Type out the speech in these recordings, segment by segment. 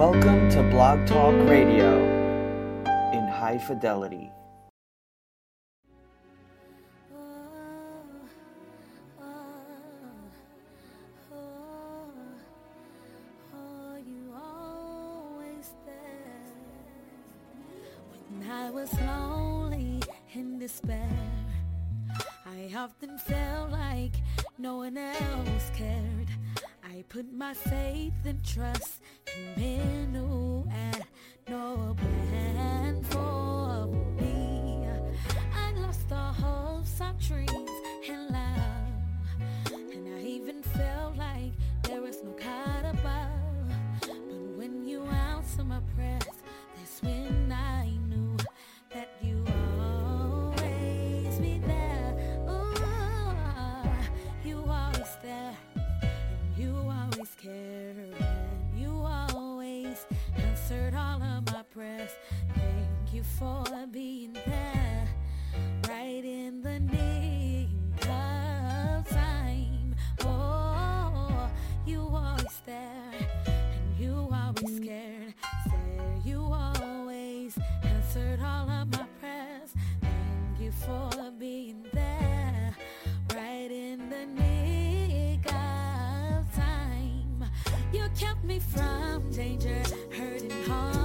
Welcome to Blog Talk Radio in high fidelity. When I was lonely in despair. I often felt like no one else cared. I put my faith and trust in men who had no plan for me. I lost the hopes of dreams for being there, right in the nick of time. Oh, you always there, and you always cared. Said you always answered all of my prayers. Thank you for being there, right in the nick of time. You kept me from danger, hurt and harm.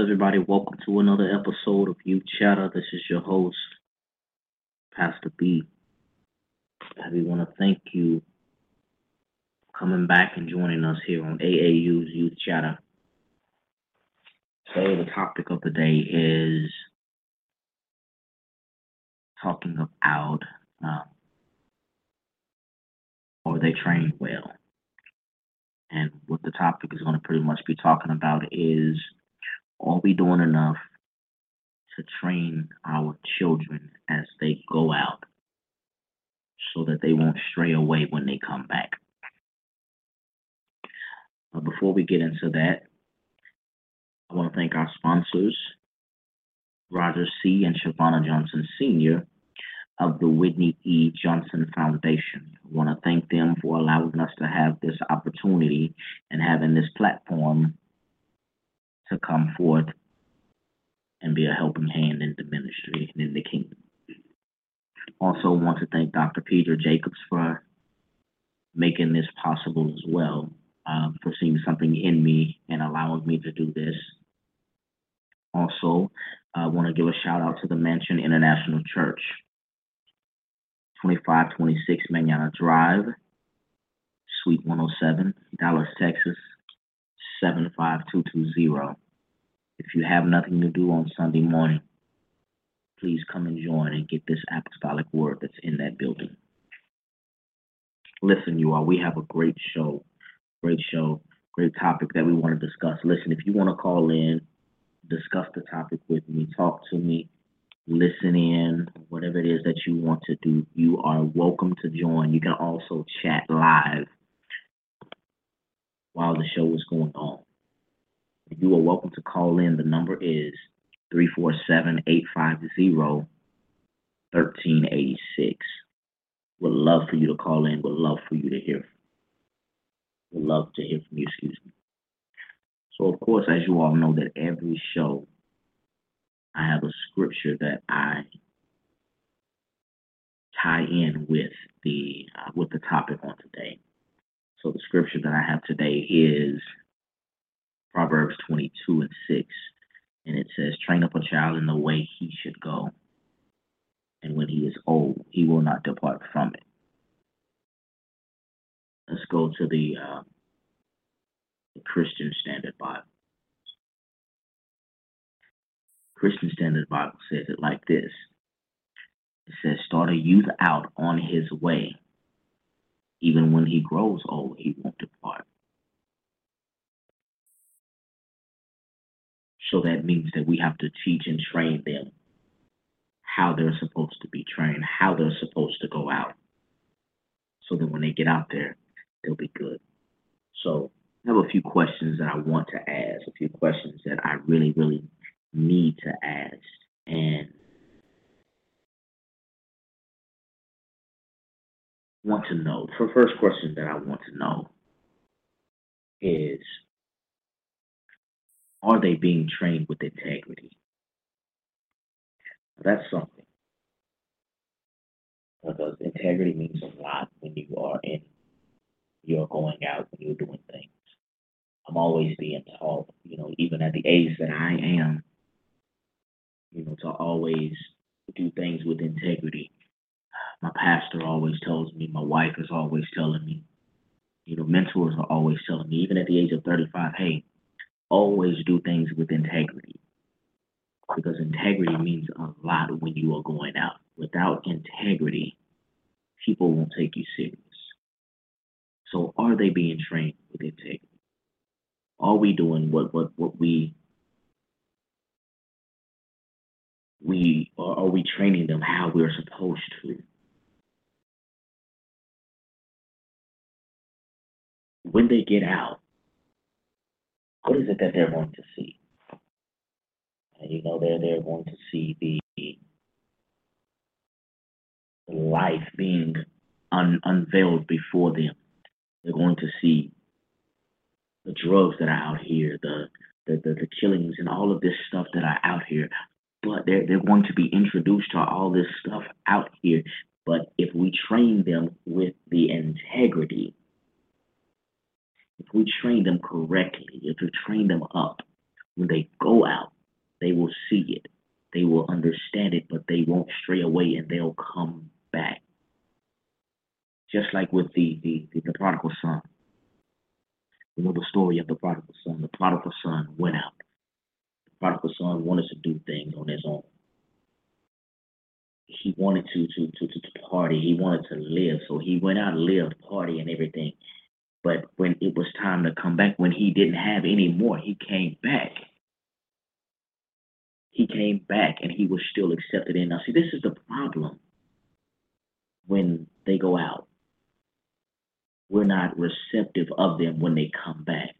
Everybody? Welcome to another episode of Youth Chatter. This is your host, Pastor B. I want to thank you for coming back and joining us here on AAU's Youth Chatter. Today, the topic of the day is talking about um, are they trained well? And what the topic is going to pretty much be talking about is are we doing enough to train our children as they go out so that they won't stray away when they come back? Uh, before we get into that, I want to thank our sponsors, Roger C. and Chevonna Johnson Sr. of the Whitney E. Johnson Foundation. I want to thank them for allowing us to have this opportunity and having this platform come forth and be a helping hand in the ministry and in the kingdom. Also, want to thank Dr. Peter Jacobs for making this possible as well, um, for seeing something in me and allowing me to do this. Also, I want to give a shout out to the Mansion International Church, 2526 Manana Drive, Suite 107, Dallas, Texas, 75220. If you have nothing to do on Sunday morning, please come and join and get this apostolic word that's in that building. Listen, you all, we have a great show, great show, great topic that we want to discuss. Listen, if you want to call in, discuss the topic with me, talk to me, listen in, whatever it is that you want to do, you are welcome to join. You can also chat live while the show is going on. You are welcome to call in. The number is 347 850 1386. Would love for you to call in. Would love for you to hear. Would love to hear from you, excuse me. So, of course, as you all know, that every show I have a scripture that I tie in with the uh, with the topic on today. So the scripture that I have today is Proverbs 22 and 6. And it says, Train up a child in the way he should go. And when he is old, he will not depart from it. Let's go to the, uh, the Christian Standard Bible. Christian Standard Bible says it like this. It says, Start a youth out on his way. Even when he grows old, he won't depart. So that means that we have to teach and train them how they're supposed to be trained, how they're supposed to go out, so that when they get out there, they'll be good. So I have a few questions that I want to ask, a few questions that I really, really need to ask. And want to know. The first question that I want to know is are they being trained with integrity? That's something. Because integrity means a lot when you are in, you're going out, when you're doing things. I'm always being taught, you know, even at the age that I am, you know, to always do things with integrity. My pastor always tells me, my wife is always telling me, you know, mentors are always telling me, even at the age of 35, hey, always do things with integrity because integrity means a lot when you are going out. Without integrity, people won't take you serious. So, are they being trained with integrity? Are we doing what what what we we are, are we training them how we're supposed to? When they get out, what is it that they're going to see? And you know, they're they're going to see the life being un, unveiled before them. They're going to see the drugs that are out here, the, the the, the killings and all of this stuff that are out here. But they're they're going to be introduced to all this stuff out here. But if we train them with the integrity if we train them correctly, if we train them up, when they go out, they will see it, they will understand it, but they won't stray away and they'll come back. Just like with the the, the, the prodigal son. You know the story of the prodigal son. The prodigal son went out. The prodigal son wanted to do things on his own. He wanted to to to to, party. He wanted to live. So he went out, lived, party, and everything. But when it was time to come back, when he didn't have any more, he came back. He came back and he was still accepted in. Now, see, this is the problem when they go out. We're not receptive of them when they come back.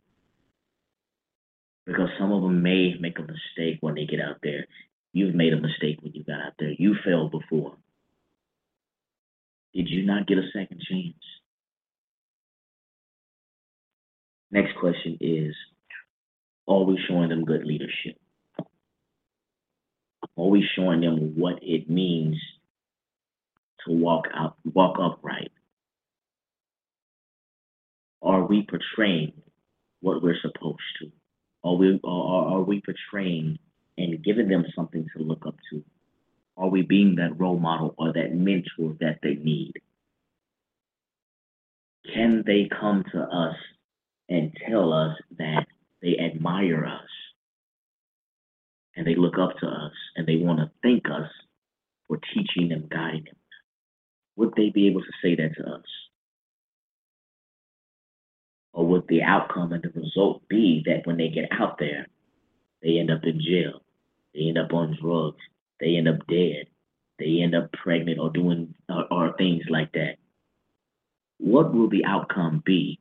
Because some of them may make a mistake when they get out there. You've made a mistake when you got out there. You failed before. Did you not get a second chance? Next question is Are we showing them good leadership? Are we showing them what it means to walk out, walk upright? Are we portraying what we're supposed to? Are we are, are we portraying and giving them something to look up to? Are we being that role model or that mentor that they need? Can they come to us and tell us that they admire us and they look up to us and they want to thank us for teaching and guiding them? Would they be able to say that to us? Or would the outcome and the result be that when they get out there, they end up in jail, they end up on drugs, they end up dead, they end up pregnant or doing or, or things like that? What will the outcome be?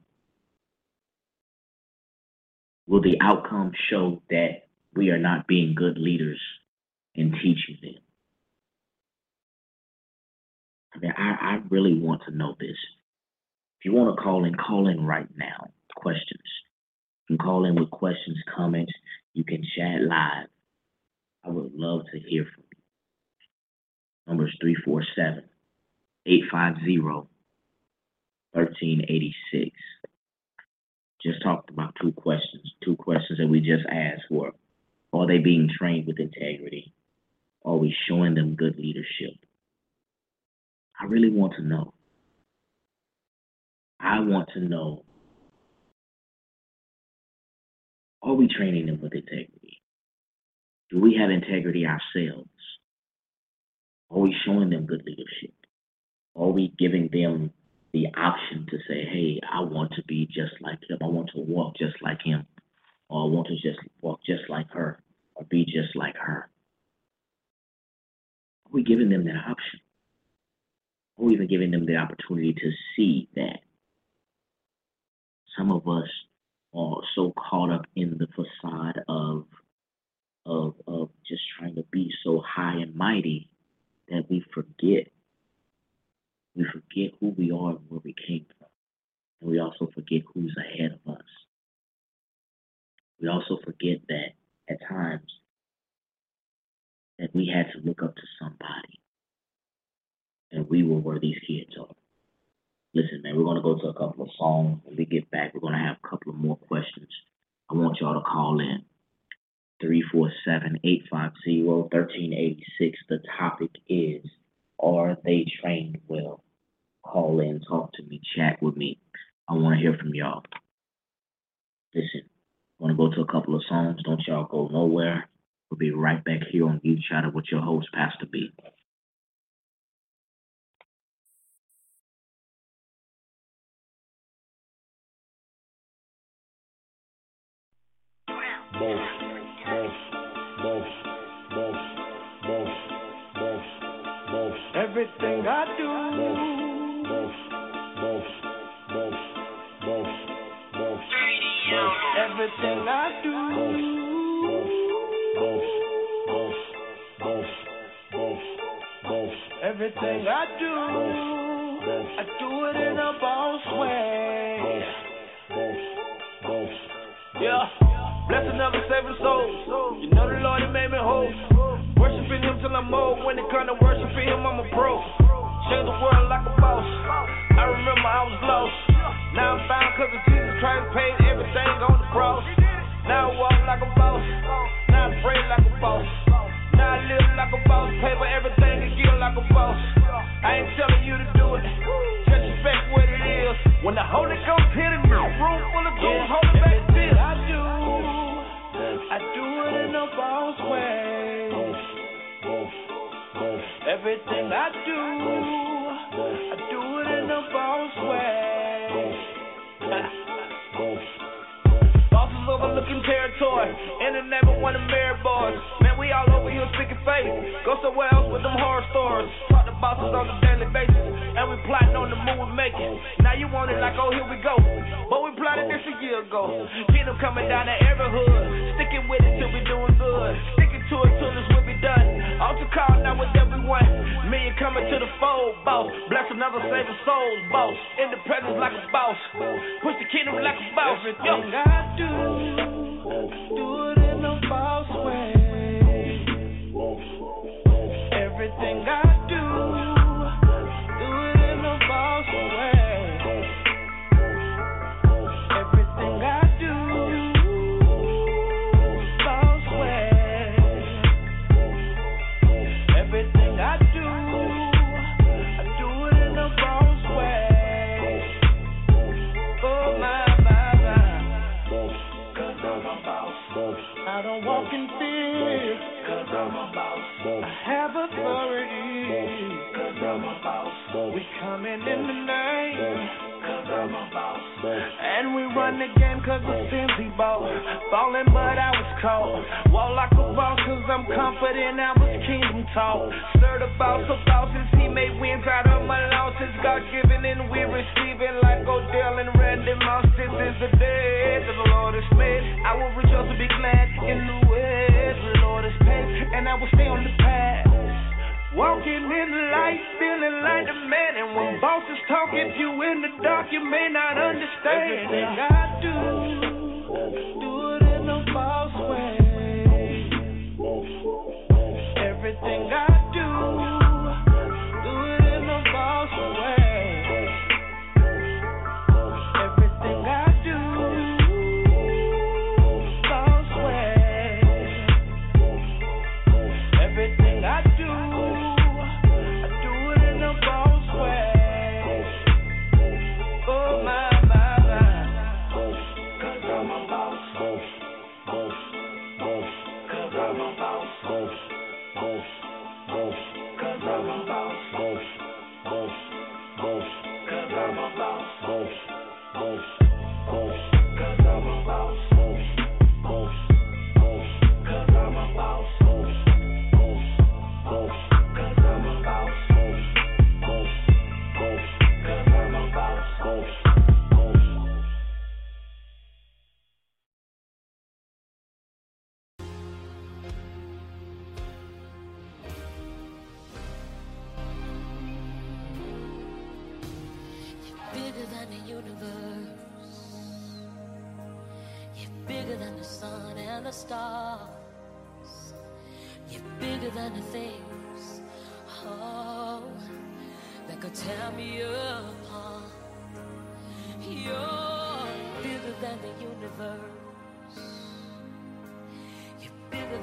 Will the outcome show that we are not being good leaders in teaching them? I mean, I, I really want to know this. If you want to call in, call in right now. Questions. You can call in with questions, comments. You can chat live. I would love to hear from you. Number is 347 850 1386. Just talked about two questions. Two questions that we just asked were Are they being trained with integrity? Are we showing them good leadership? I really want to know. I want to know are we training them with integrity? Do we have integrity ourselves? Are we showing them good leadership? Are we giving them the option to say, hey, I want to be just like him. I want to walk just like him. Or I want to just walk just like her or be just like her. Are we giving them that option? Are we even giving them the opportunity to see that? Some of us are so caught up in the facade of of of just trying to be so high and mighty that we forget we forget who we are and where we came from. And we also forget who's ahead of us. We also forget that at times that we had to look up to somebody. And we were where these kids are. Listen, man, we're to go to a couple of songs. When we get back, we're to have a couple of more questions. I want y'all to call in. 347-850-1386. The topic is, are they trained well? Call in, talk to me, chat with me. I want to hear from y'all. Listen, I want to go to a couple of songs. Don't y'all go nowhere. We'll be right back here on Youth Chatter with your host, Pastor B. both, everything I do, everything I do, I do it in a boss way. Yeah, blessing save a soul. You know the Lord, He made me whole. Worshiping Him till I'm old. When it comes to worshiping Him, I'm a pro. Change the world like a boss. I remember I was lost. Now I'm found cause of Jesus try to pay everything on the cross. Now I walk like a boss. Now I pray like a boss. Now I live like a boss. Pay for everything and give like a boss. I ain't telling you to do it. Just respect what it is. When the Holy Ghost hit him, room full of goons, hold it back this. I do. I do it in a boss way. Everything I do, I do it in a boss way. Overlooking territory, and the neighbor one of married boys. Man, we all over here sick face. Go somewhere else with them horror stories. Talk to bosses on a daily basis, and we plotting on the move we making. Now you want it like, oh, here we go. But we plotted this a year ago. Them coming down to every hood, sticking with it till we doing good. Sticking to it till this will be done. Altar call now with everyone. Million coming to the fold, boss. Bless another saving souls, boss. Independence like a boss. Push the kingdom like a boss. Everything I do, do it in a boss way. Have authority, I'm a boss. We coming in the name, 'cause I'm a boss. And we run the again cause of Cincy ball. Falling but I was caught. Walk like a boss cause I'm confident I was kingdom talk. Stir the boss of bosses, he made wins out of my losses. God given and we receiving like Odell and Randy Moss. This is the day that the Lord has made. I will rejoice and be glad in the way the Lord has paid. And I will stay on the path. Walking in the light, feeling like a man. And when bosses talk, if you in the dark, you may not understand. Everything I do, do it in a boss way. Everything I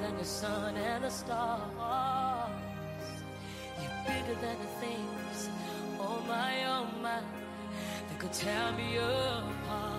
than the sun and the stars. You're bigger than the things, oh my, oh my, that could tear me apart.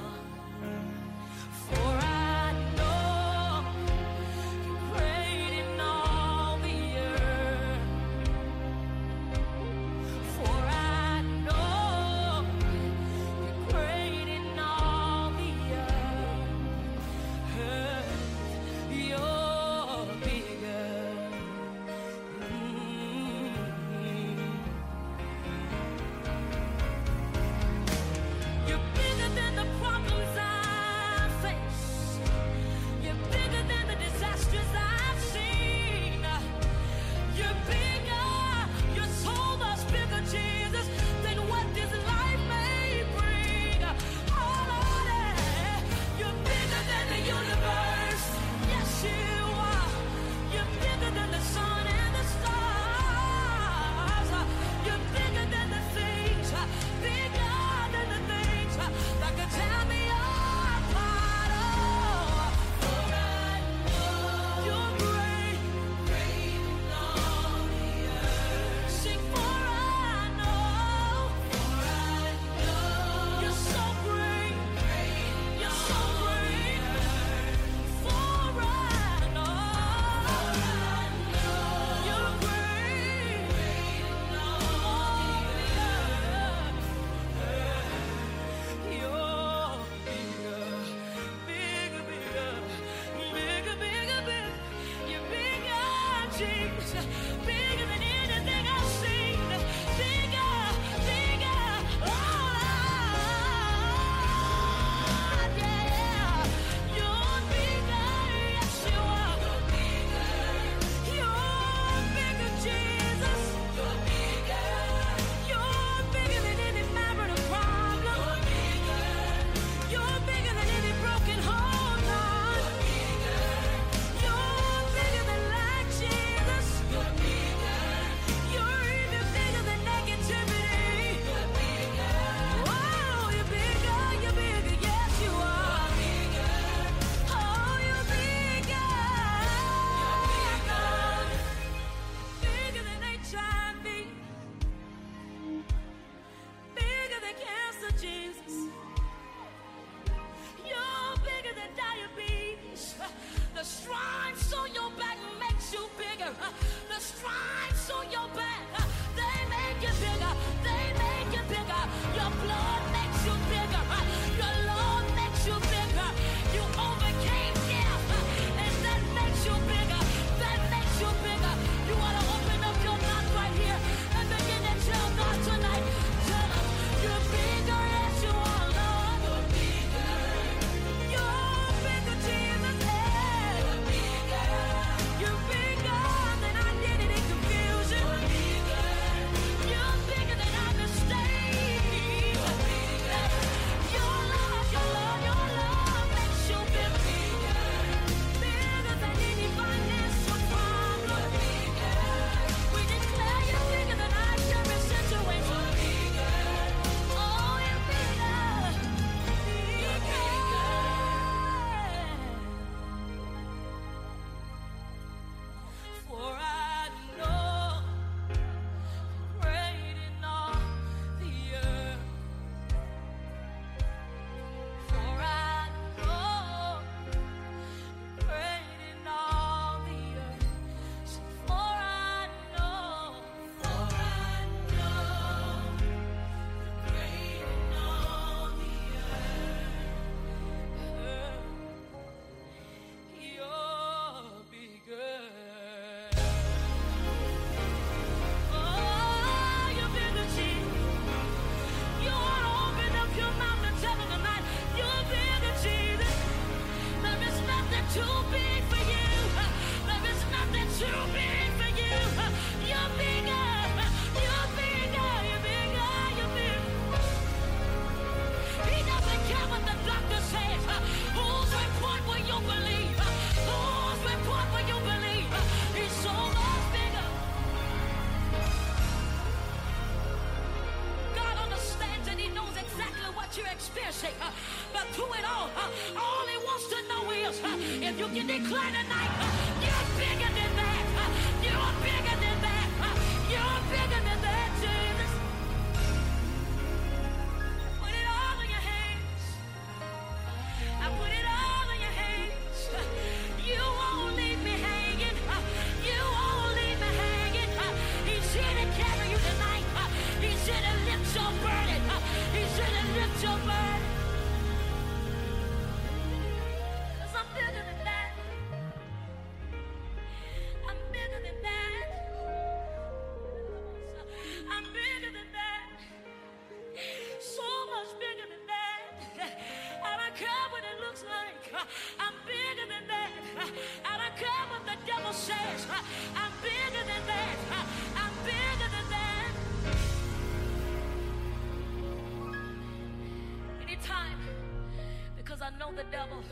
The devil.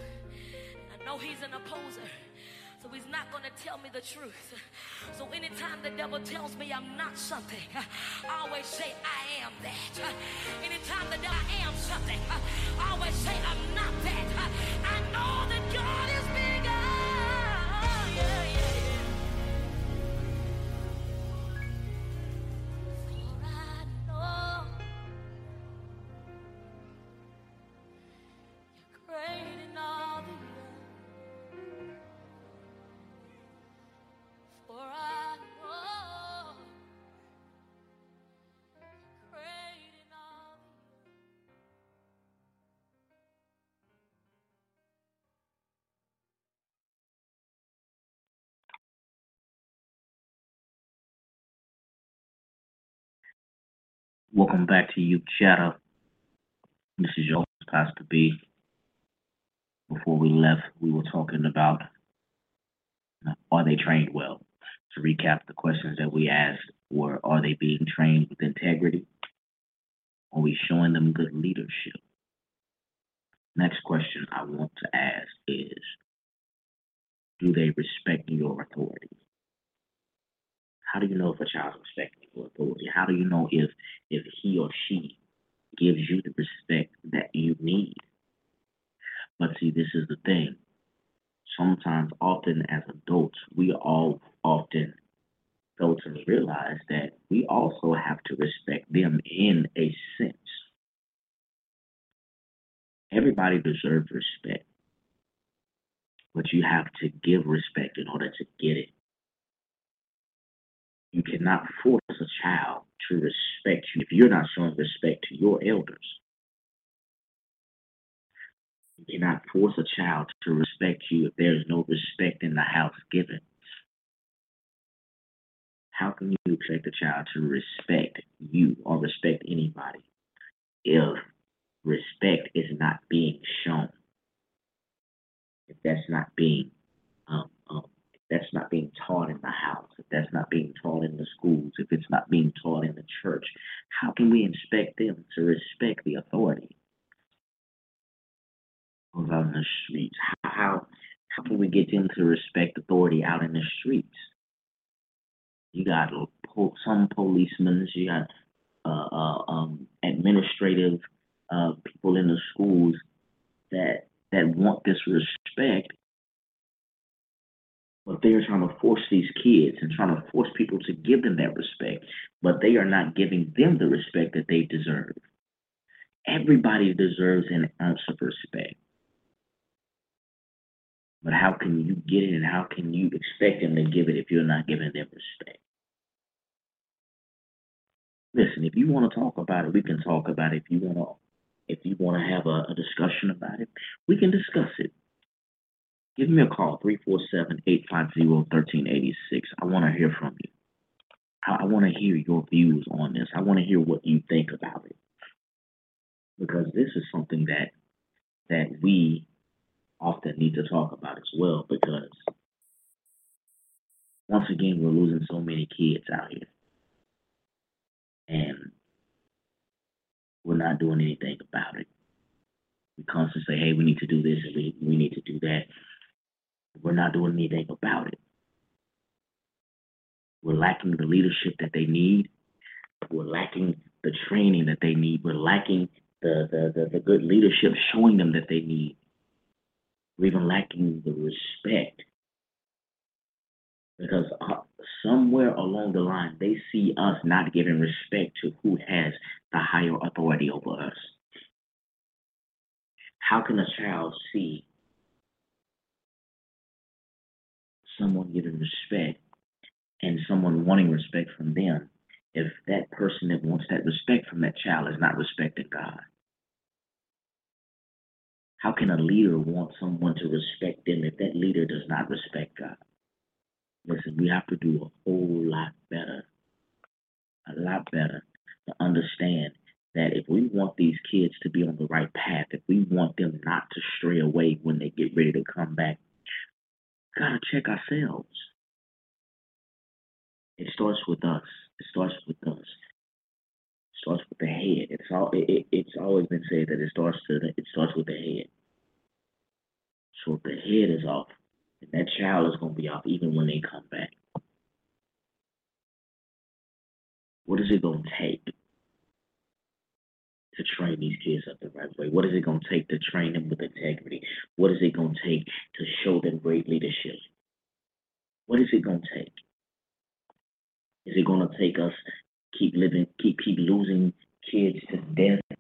I know he's an opposer. So he's not going to tell me the truth. So anytime the devil tells me I'm not something, I always say I am that. Anytime the devil I am something, I always say I'm not that. I know that God is Welcome back to you, Chatter. This is your Pastor B. Before we left, we were talking about are they trained well? To recap, the questions that we asked were are they being trained with integrity? Are we showing them good leadership? Next question I want to ask is do they respect your authority? How do you know if a child's respecting your authority? How do you know if if he or she gives you the respect that you need? But see, this is the thing. Sometimes, often as adults, we all often fail to realize that we also have to respect them in a sense. Everybody deserves respect, but you have to give respect in order to get it. You cannot force a child to respect you if you're not showing respect to your elders. You cannot force a child to respect you if there's no respect in the house given. How can you expect a child to respect you or respect anybody if respect is not being shown? If that's not being that's not being taught in the house, if that's not being taught in the schools, if it's not being taught in the church, how can we expect them to respect the authority? Out in the streets. How, how can we get them to respect authority out in the streets? You got some policemen, you got uh, uh, um, administrative uh, people in the schools that that want this respect, but they're trying to force these kids and trying to force people to give them that respect, but they are not giving them the respect that they deserve. Everybody deserves an ounce of respect. But how can you get it and how can you expect them to give it if you're not giving them respect? Listen, if you want to talk about it, we can talk about it. If you want to if you want to have a, a discussion about it, we can discuss it. Give me a call, 347-850-1386. I want to hear from you. I, want to hear your views on this. I want to hear what you think about it. Because this is something that that we often need to talk about as well because once again we're losing so many kids out here. And we're not doing anything about it. We constantly say, hey, we need to do this and we, we need to do that. We're not doing anything about it. We're lacking the leadership that they need. We're lacking the training that they need. We're lacking the, the, the, the good leadership showing them that they need. We're even lacking the respect because uh, somewhere along the line they see us not giving respect to who has the higher authority over us. How can a child see someone giving respect and someone wanting respect from them if that person that wants that respect from that child is not respecting God? How can a leader want someone to respect them if that leader does not respect God? Listen, we have to do a whole lot better, a lot better to understand that if we want these kids to be on the right path, if we want them not to stray away when they get ready to come back, gotta check ourselves. It starts with us. It starts with us. It starts with the head. It's all. It, it, it's always been said that it starts to. The, it starts with the head. So if the head is off, then that child is going to be off even when they come back. What is it going to take to train these kids up the right way? What is it going to take to train them with integrity? What is it going to take to show them great leadership? What is it going to take? Is it going to take us keep living, keep keep losing kids to death?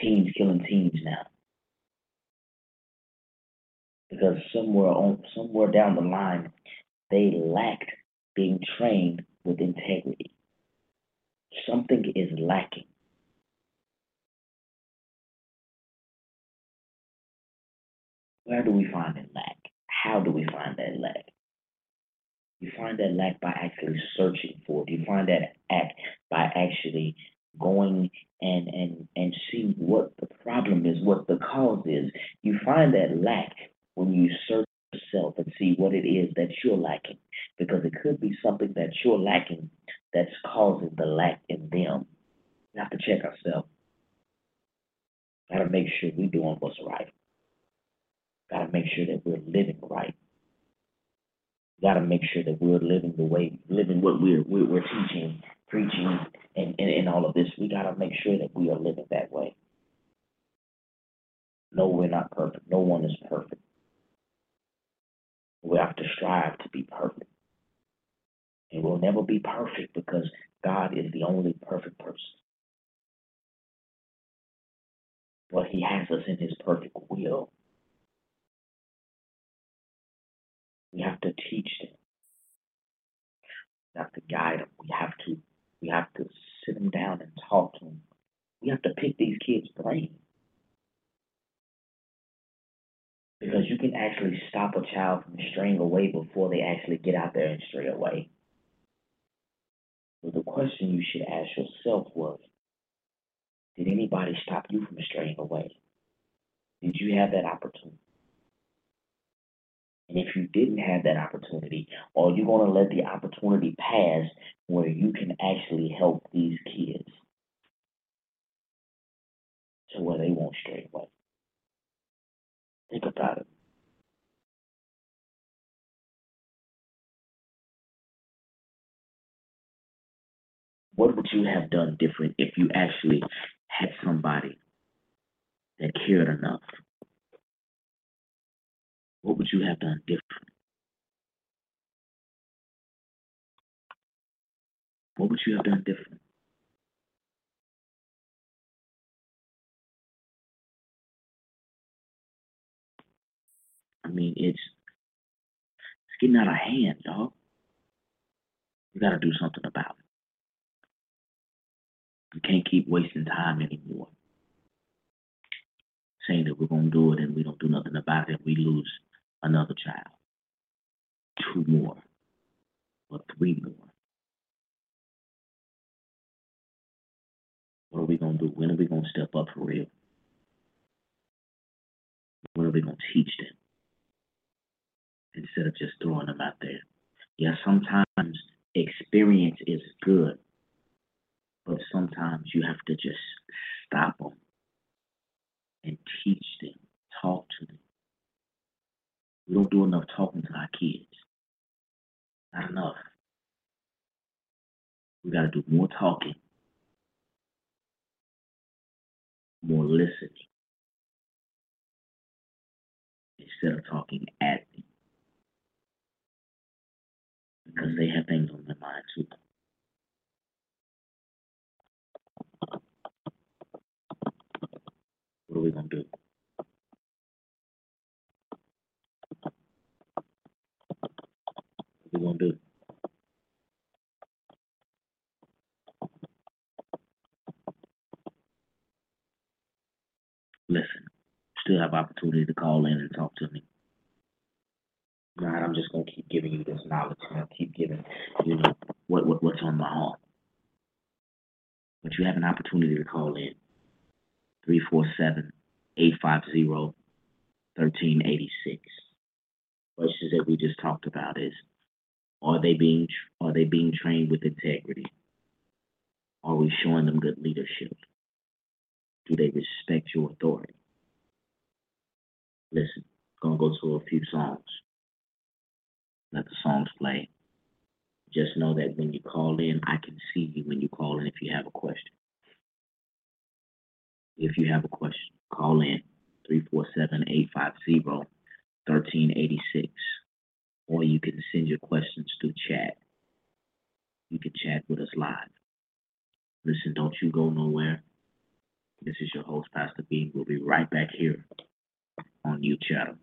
Teens killing teens now because somewhere on somewhere down the line they lacked being trained with integrity. Something is lacking. Where do we find that lack? How do we find that lack? You find that lack by actually searching for it. You find that act by actually going and and and see what the problem is, what the cause is. You find that lack when you search yourself and see what it is that you're lacking, because it could be something that you're lacking that's causing the lack in them. We have to check ourselves. Got to make sure we're doing what's right. Got to make sure that we're living right. Got to make sure that we're living the way, living what we're we're, we're teaching, preaching, and, and and all of this. We got to make sure that we are living that way. No, we're not perfect. No one is perfect. We have to strive to be perfect. And we'll never be perfect because God is the only perfect person. But He has us in His perfect will. We have to teach them. We have to guide them. We have to we have to sit them down and talk to them. We have to pick these kids' brains. Because you can actually stop a child from straying away before they actually get out there and stray away. So the question you should ask yourself was Did anybody stop you from straying away? Did you have that opportunity? And if you didn't have that opportunity, are you going to let the opportunity pass where you can actually help these kids to where they won't stray away? Think about it. What would you have done different if you actually had somebody that cared enough? What would you have done different? What would you have done different? I mean, it's it's getting out of hand, dog. You got to do something about it. We can't keep wasting time anymore. Saying that we're gonna do it and we don't do nothing about it, we lose another child, two more, or three more. What are we gonna do? When are we gonna step up for real? What are we gonna teach them? instead of just throwing them out there. Yeah, sometimes experience is good, but sometimes you have to just stop them and teach them, talk to them. We don't do enough talking to our kids. Not enough. We got to do more talking more listening instead of talking at them. Because they have things on their mind too. What are we gonna do? We gonna do? Listen, still have opportunity to call in and talk to me. God, I'm just gonna keep giving you this knowledge and I'll keep giving you know what, what what's on my heart. But you have an opportunity to call in. 347-850-1386. Questions that we just talked about is are they being are they being trained with integrity? Are we showing them good leadership? Do they respect your authority? Listen, gonna go to a few songs. Let the songs play. Just know that when you call in, I can see you when you call in if you have a question. If you have a question, call in 347-850-1386. Or you can send your questions through chat. You can chat with us live. Listen, don't you go nowhere. This is your host, Pastor B. We'll be right back here on Youth Chatter.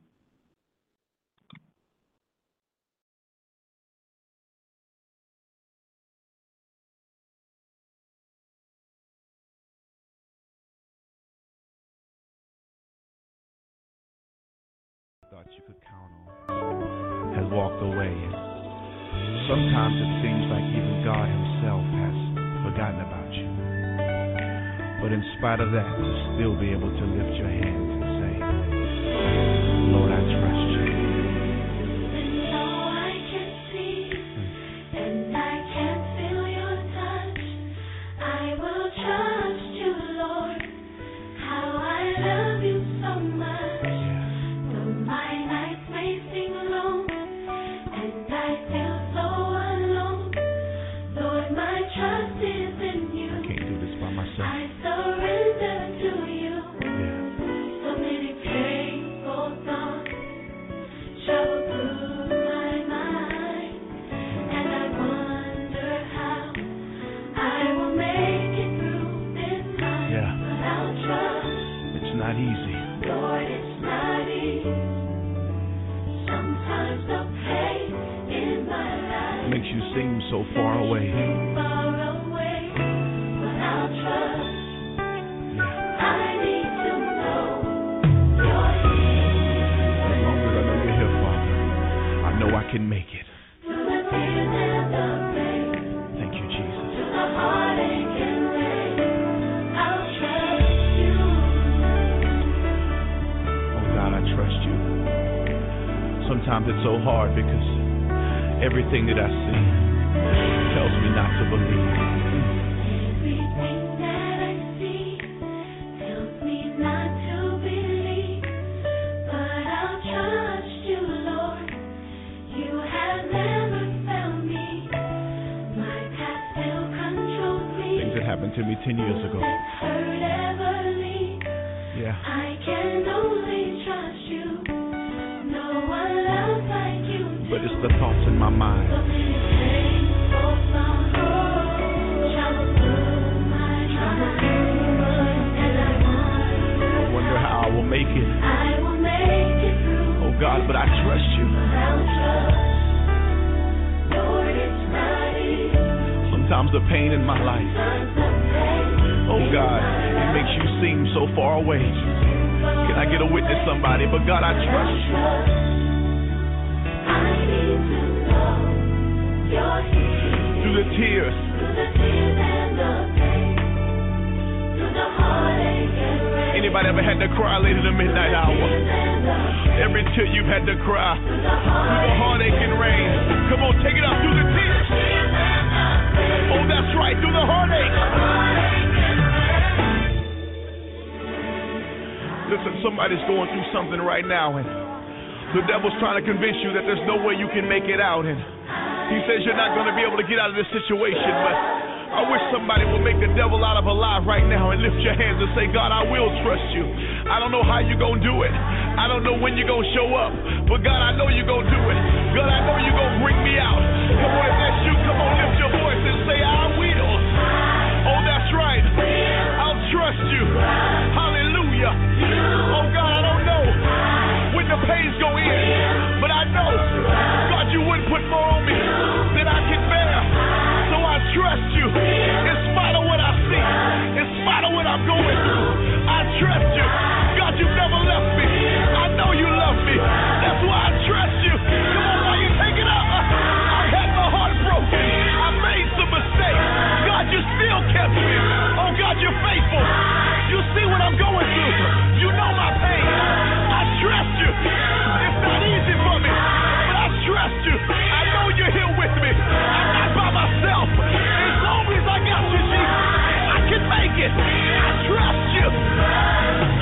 Thought you could count on has walked away. Sometimes it seems like even God Himself has forgotten about you. But in spite of that, to still be able to lift your hands and say, Lord, I trust everything that I God, it makes you seem so far away. Can I get a witness, somebody? But God, I trust you. Through the tears, Anybody ever had to cry late in the midnight hour? Every tear you've had to cry through the heartache and rain. Come on, take it up through the tears. Oh, that's right, through the heartache. Listen, somebody's going through something right now, and the devil's trying to convince you that there's no way you can make it out, and he says you're not going to be able to get out of this situation, but I I wish somebody would make the devil out of a lie right now and lift your hands and say, God, I will trust you. I don't know how you're going to do it. I don't know when you're going to show up. But God, I know you're going to do it. God, I know you're going to bring me out. Come on, if that's you, come on, lift your voice and say, I will. Oh, that's right. I'll trust you. Hallelujah. Oh, God, I don't know when the pains go in, but I know, God, you wouldn't put more on me than I can bear. So I trust you in spite of what I see, in spite of what I'm going through. I trust you. God, you've never left me. I know you love me. That's why I trust you. Come on, now you take it up. I had my heart broken. I made some mistakes. God, you still kept me. Oh, God, you're faithful. You see what I'm going it. I trust you.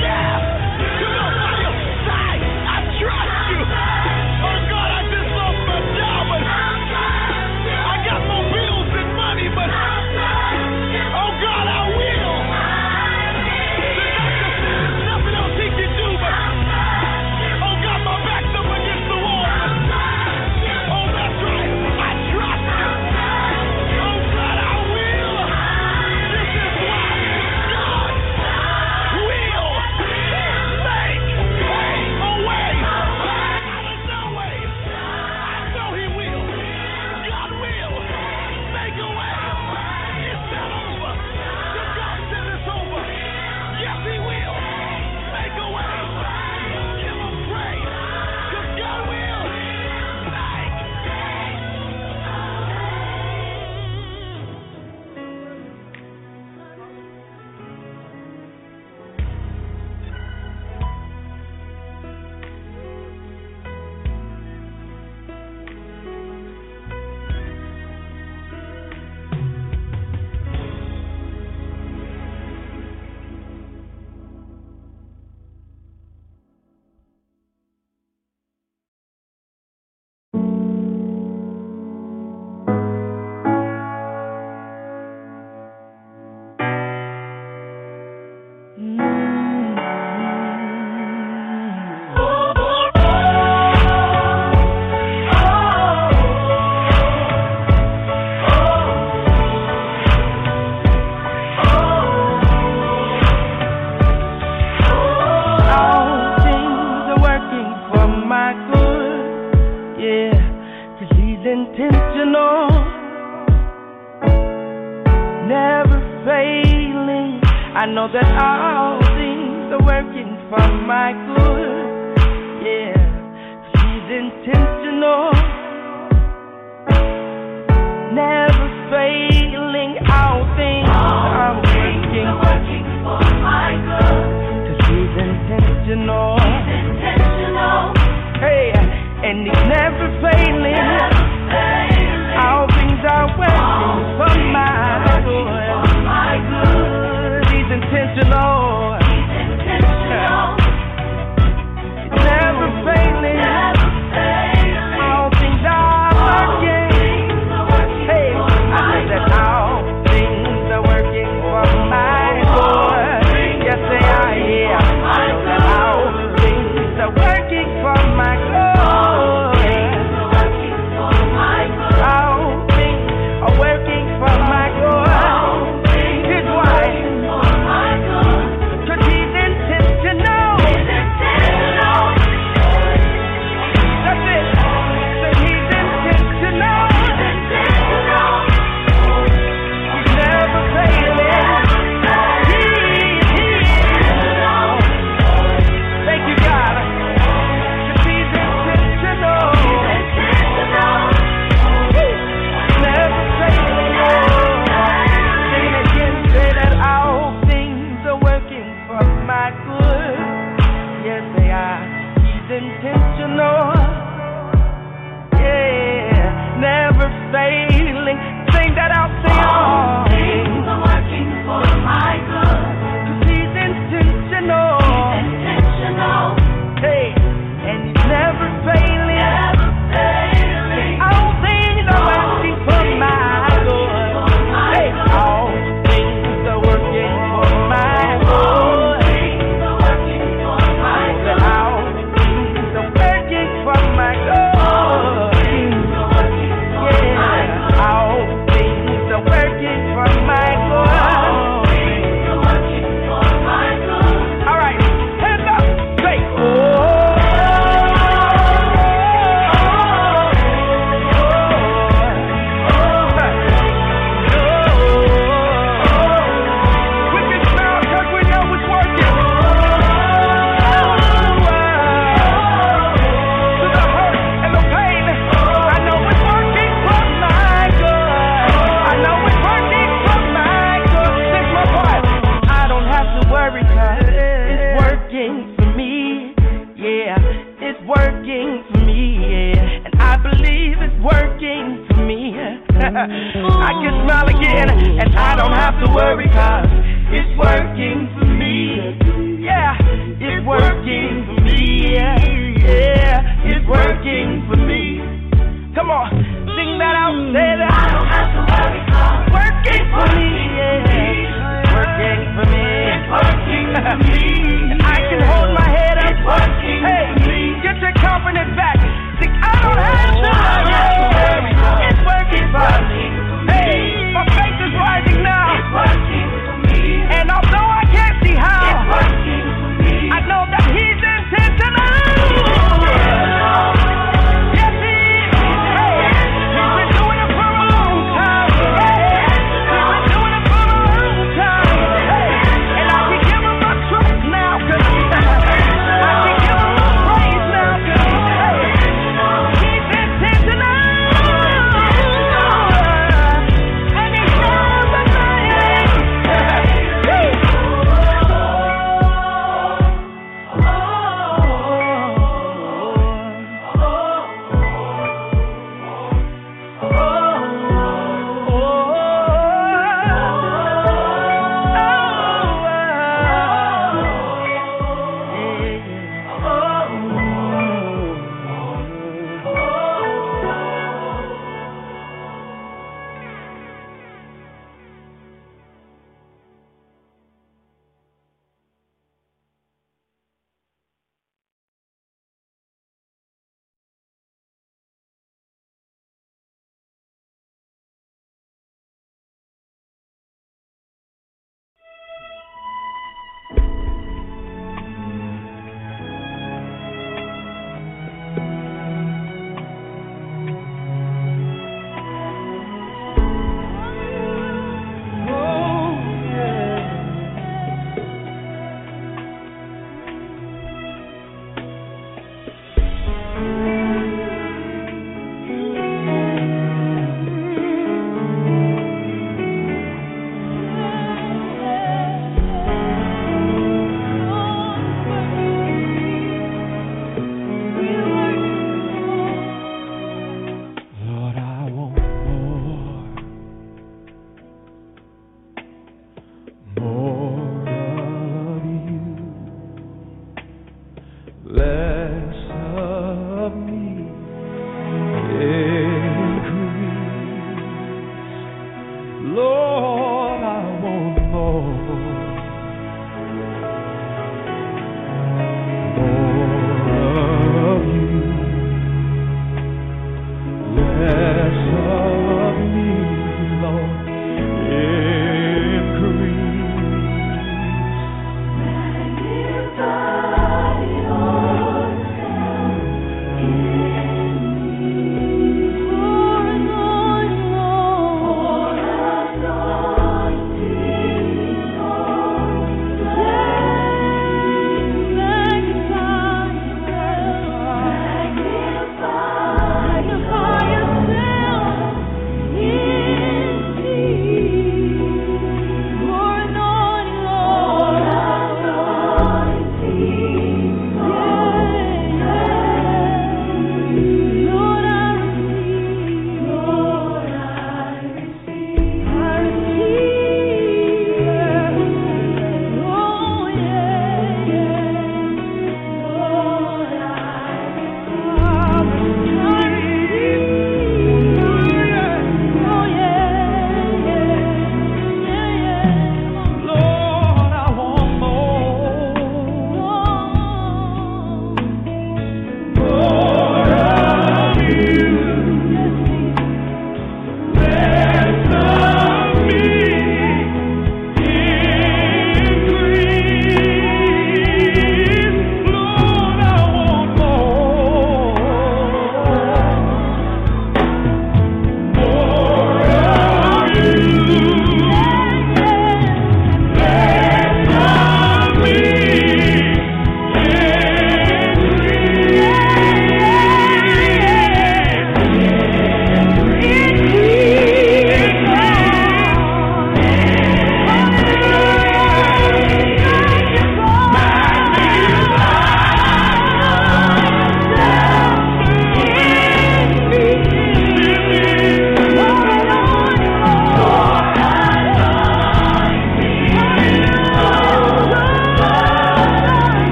Intentional.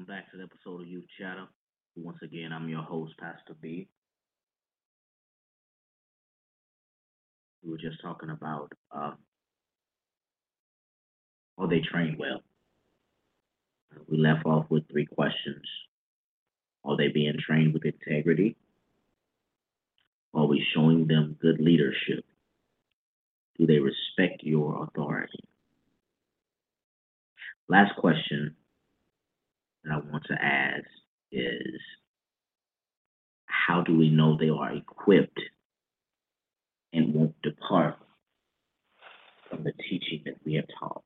Welcome back to the episode of Youth Chatter. Once again, I'm your host, Pastor B. We were just talking about uh, are they trained well? We left off with three questions. Are they being trained with integrity? Are we showing them good leadership? Do they respect your authority? Last question that I want to ask is how do we know they are equipped and won't depart from the teaching that we have taught?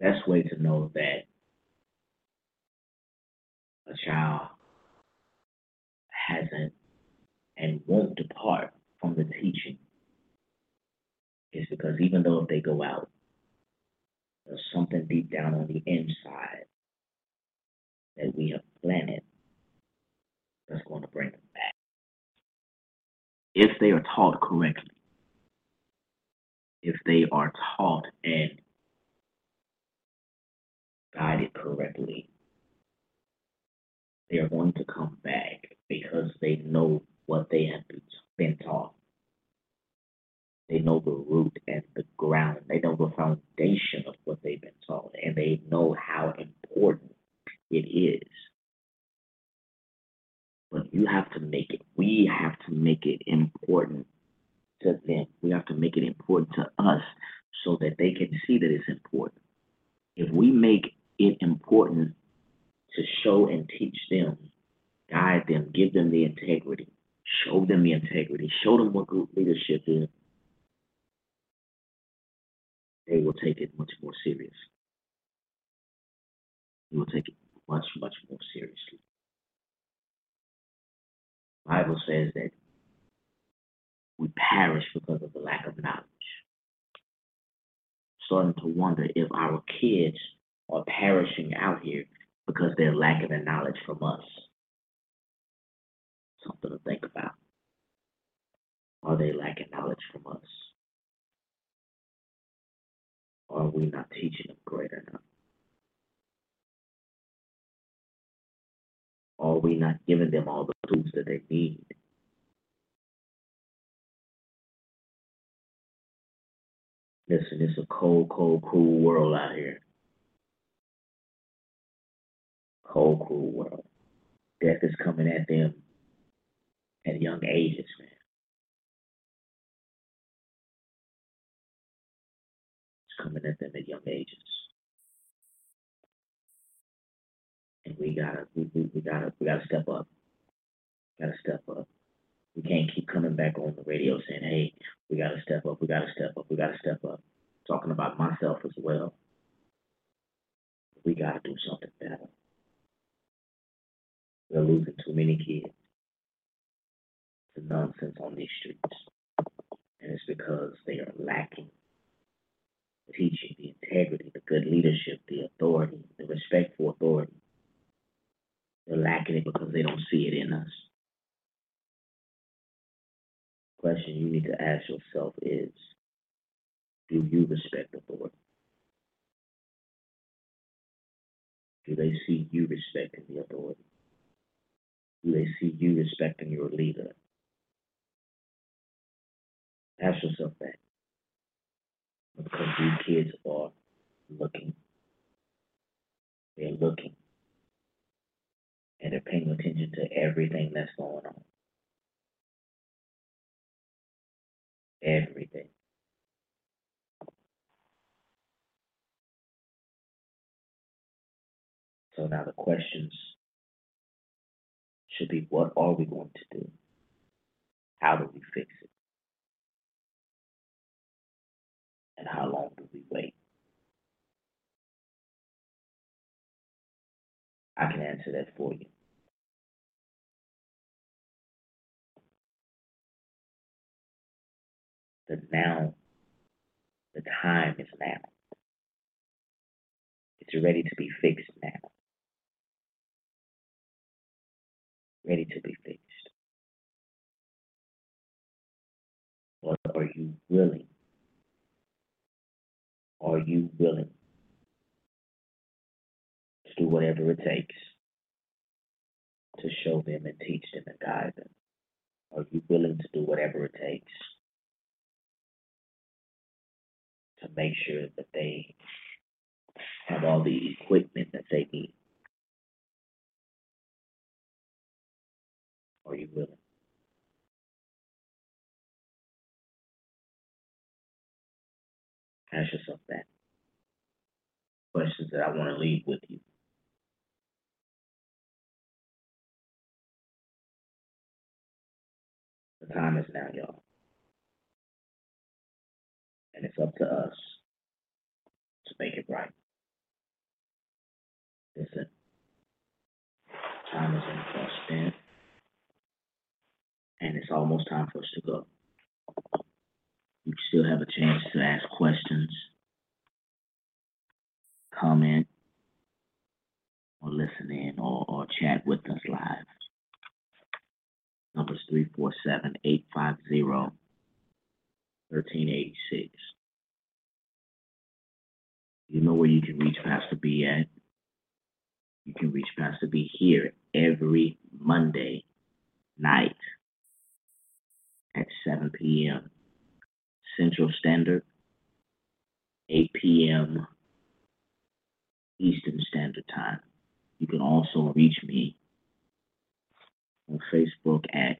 Best way to know that a child hasn't and won't depart from the teaching is because even though if they go out, there's something deep down on the inside that we have planted that's going to bring them back. If they are taught correctly, if they are taught and guided correctly, they are going to come back because they know what they have been taught. They know the root and the ground. They know the foundation of what they've been taught, and they know how important it is. But you have to make it, we have to make it important to them. We have to make it important to us so that they can see that it's important. If we make it important to show and teach them, guide them, give them the integrity, show them the integrity, show them what good leadership is, they will take it much more serious. They will take it much, much more seriously. Bible says that we perish because of the lack of knowledge. Starting to wonder if our kids are perishing out here because they're lacking the knowledge from us. Something to think about. Are they lacking knowledge from us? Are we not teaching them great enough? Are we not giving them all the tools that they need? Listen, it's a cold, cold, cruel world out here. Cold, cruel world. Death is coming at them at young ages, man. Coming at them at young ages. And we gotta, we, we, we gotta, we gotta step up. Gotta step up. We can't keep coming back on the radio saying, "Hey, we gotta step up. We gotta step up. We gotta step up." Talking about myself as well. We gotta do something better. We're losing too many kids to nonsense on these streets, and it's because they are lacking the teaching, the integrity, the good leadership, the authority, the respect for authority. They're lacking it because they don't see it in us. Question you need to ask yourself is Do you respect authority? Do they see you respecting the authority? Do they see you respecting your leader? Ask yourself that. Because these kids are looking. They're looking. And they're paying attention to everything that's going on. Everything. So now the questions should be what are we going to do? How do we fix it? And how long do we wait? I can answer that for you. The now, the time is now. It's ready to be fixed now. Ready to be fixed. But are you willing? Are you willing to do whatever it takes to show them and teach them and guide them? Are you willing to do whatever it takes to make sure that they have all the equipment that they need? Are you willing? Ask yourself that. Questions that I want to leave with you. The time is now, y'all. And it's up to us to make it right. Listen, time is in for spent, and it's almost time for us to go. You still have a chance to ask questions, comment, or listen in, or, or chat with us live. Numbers 347 850 1386. You know where you can reach Pastor B at. You can reach Pastor B here every Monday night at 7 p.m. Central Standard, 8 p.m. Eastern Standard Time. You can also reach me on Facebook at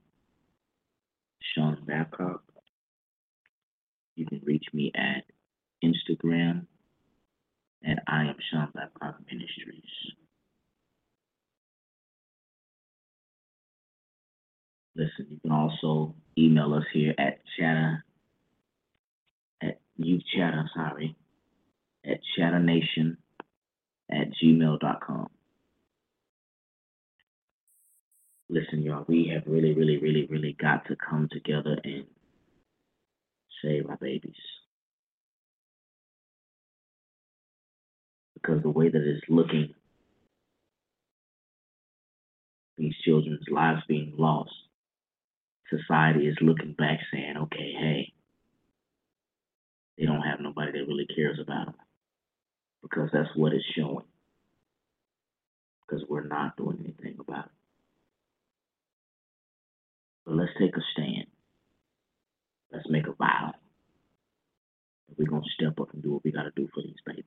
Sean Babcock. You can reach me at Instagram at I am Sean Babcock Ministries. Listen, you can also email us here at chatter at youth chatter, sorry, at chattanation at gmail.com. Listen, y'all, we have really, really, really, really got to come together and save our babies. Because the way that it's looking, these children's lives being lost, society is looking back saying, okay, hey, they don't have nobody that really cares about them. Because that's what it's showing. Because we're not doing anything about it. Let's take a stand. Let's make a vow. We're going to step up and do what we got to do for these babies.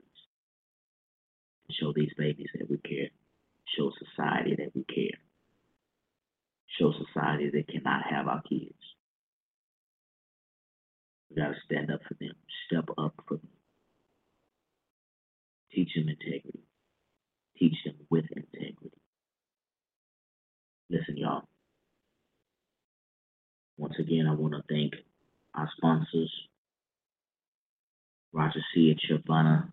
Show these babies that we care. Show society that we care. Show society they cannot have our kids. We got to stand up for them. Step up for them. Teach them integrity. Teach them with integrity. Listen, y'all. Once again, I want to thank our sponsors, Roger C. and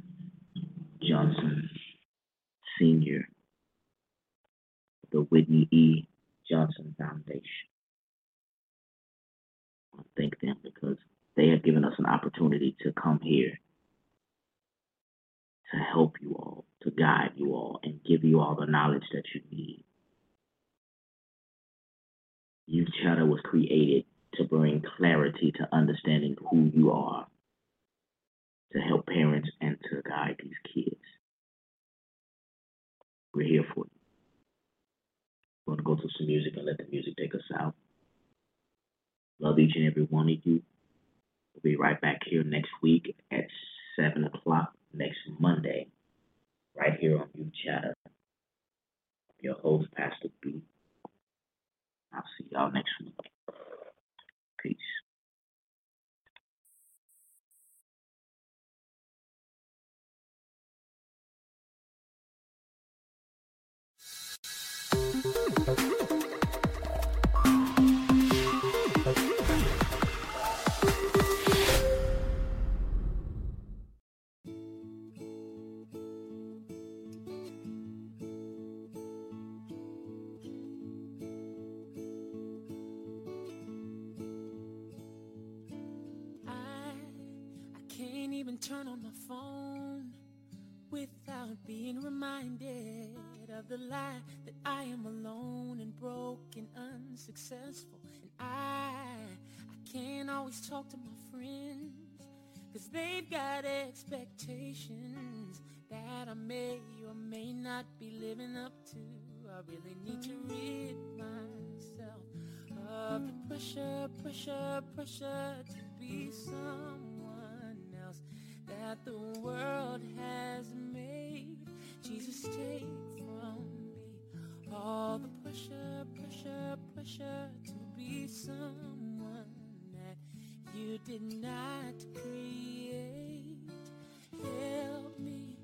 Johnson Sr., the Whitney E. Johnson Foundation. I thank them because they have given us an opportunity to come here to help you all, to guide you all, and give you all the knowledge that you need. Youth Chatter was created to bring clarity to understanding who you are, to help parents and to guide these kids. We're here for you. We're going to go to some music and let the music take us out. Love each and every one of you. We'll be right back here next week at 7 o'clock next Monday, right here on Youth Chatter. Your host, Pastor B. I'll see y'all next week. Peace. Lie that I am alone and broken, unsuccessful. And I, I can't always talk to my friends, cause they've got expectations that I may or may not be living up to. I really need to rid myself of the pressure, pressure, pressure to be someone else that the world has made. Jesus, take all the pressure, pressure, pressure to be someone that you did not create. Help me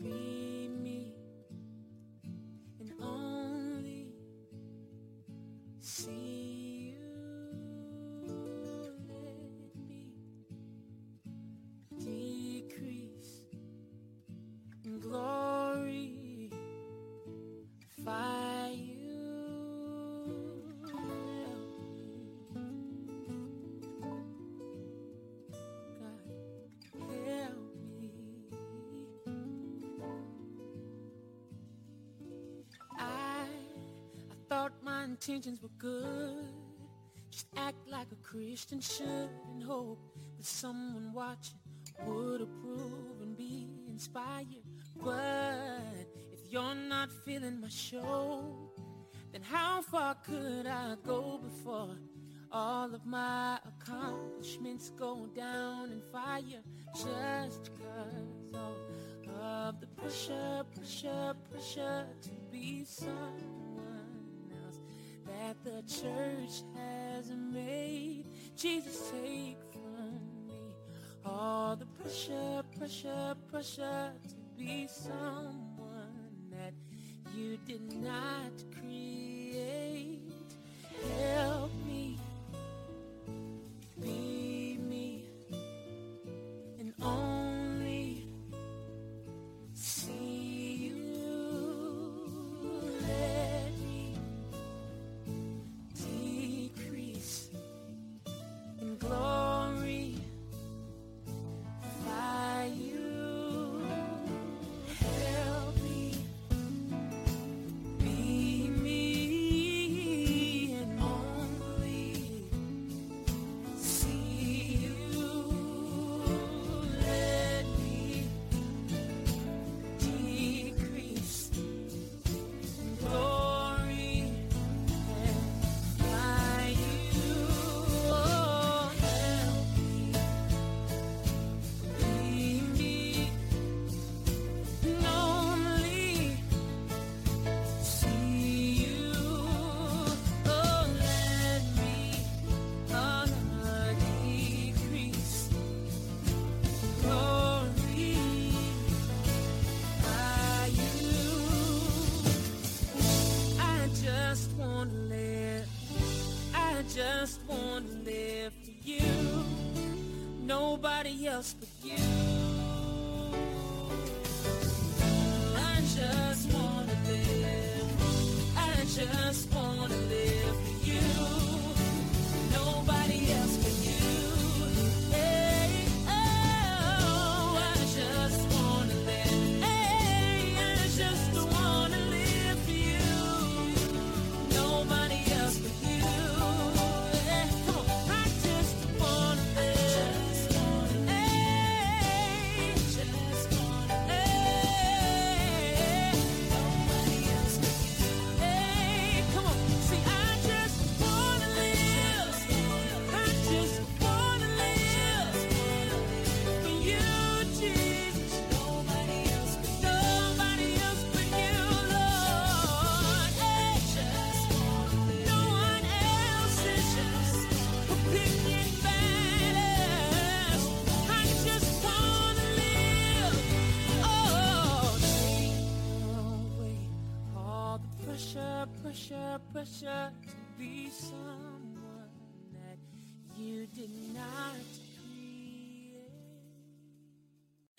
be intentions were good. Just act like a Christian should and hope that someone watching would approve and be inspired. But if you're not feeling my show, then how far could I go before all of my accomplishments go down in fire just cause of the pressure, pressure, pressure to be else that the church has made. Jesus, take from me all the pressure, pressure, pressure to be someone that you did not create. Help else but you.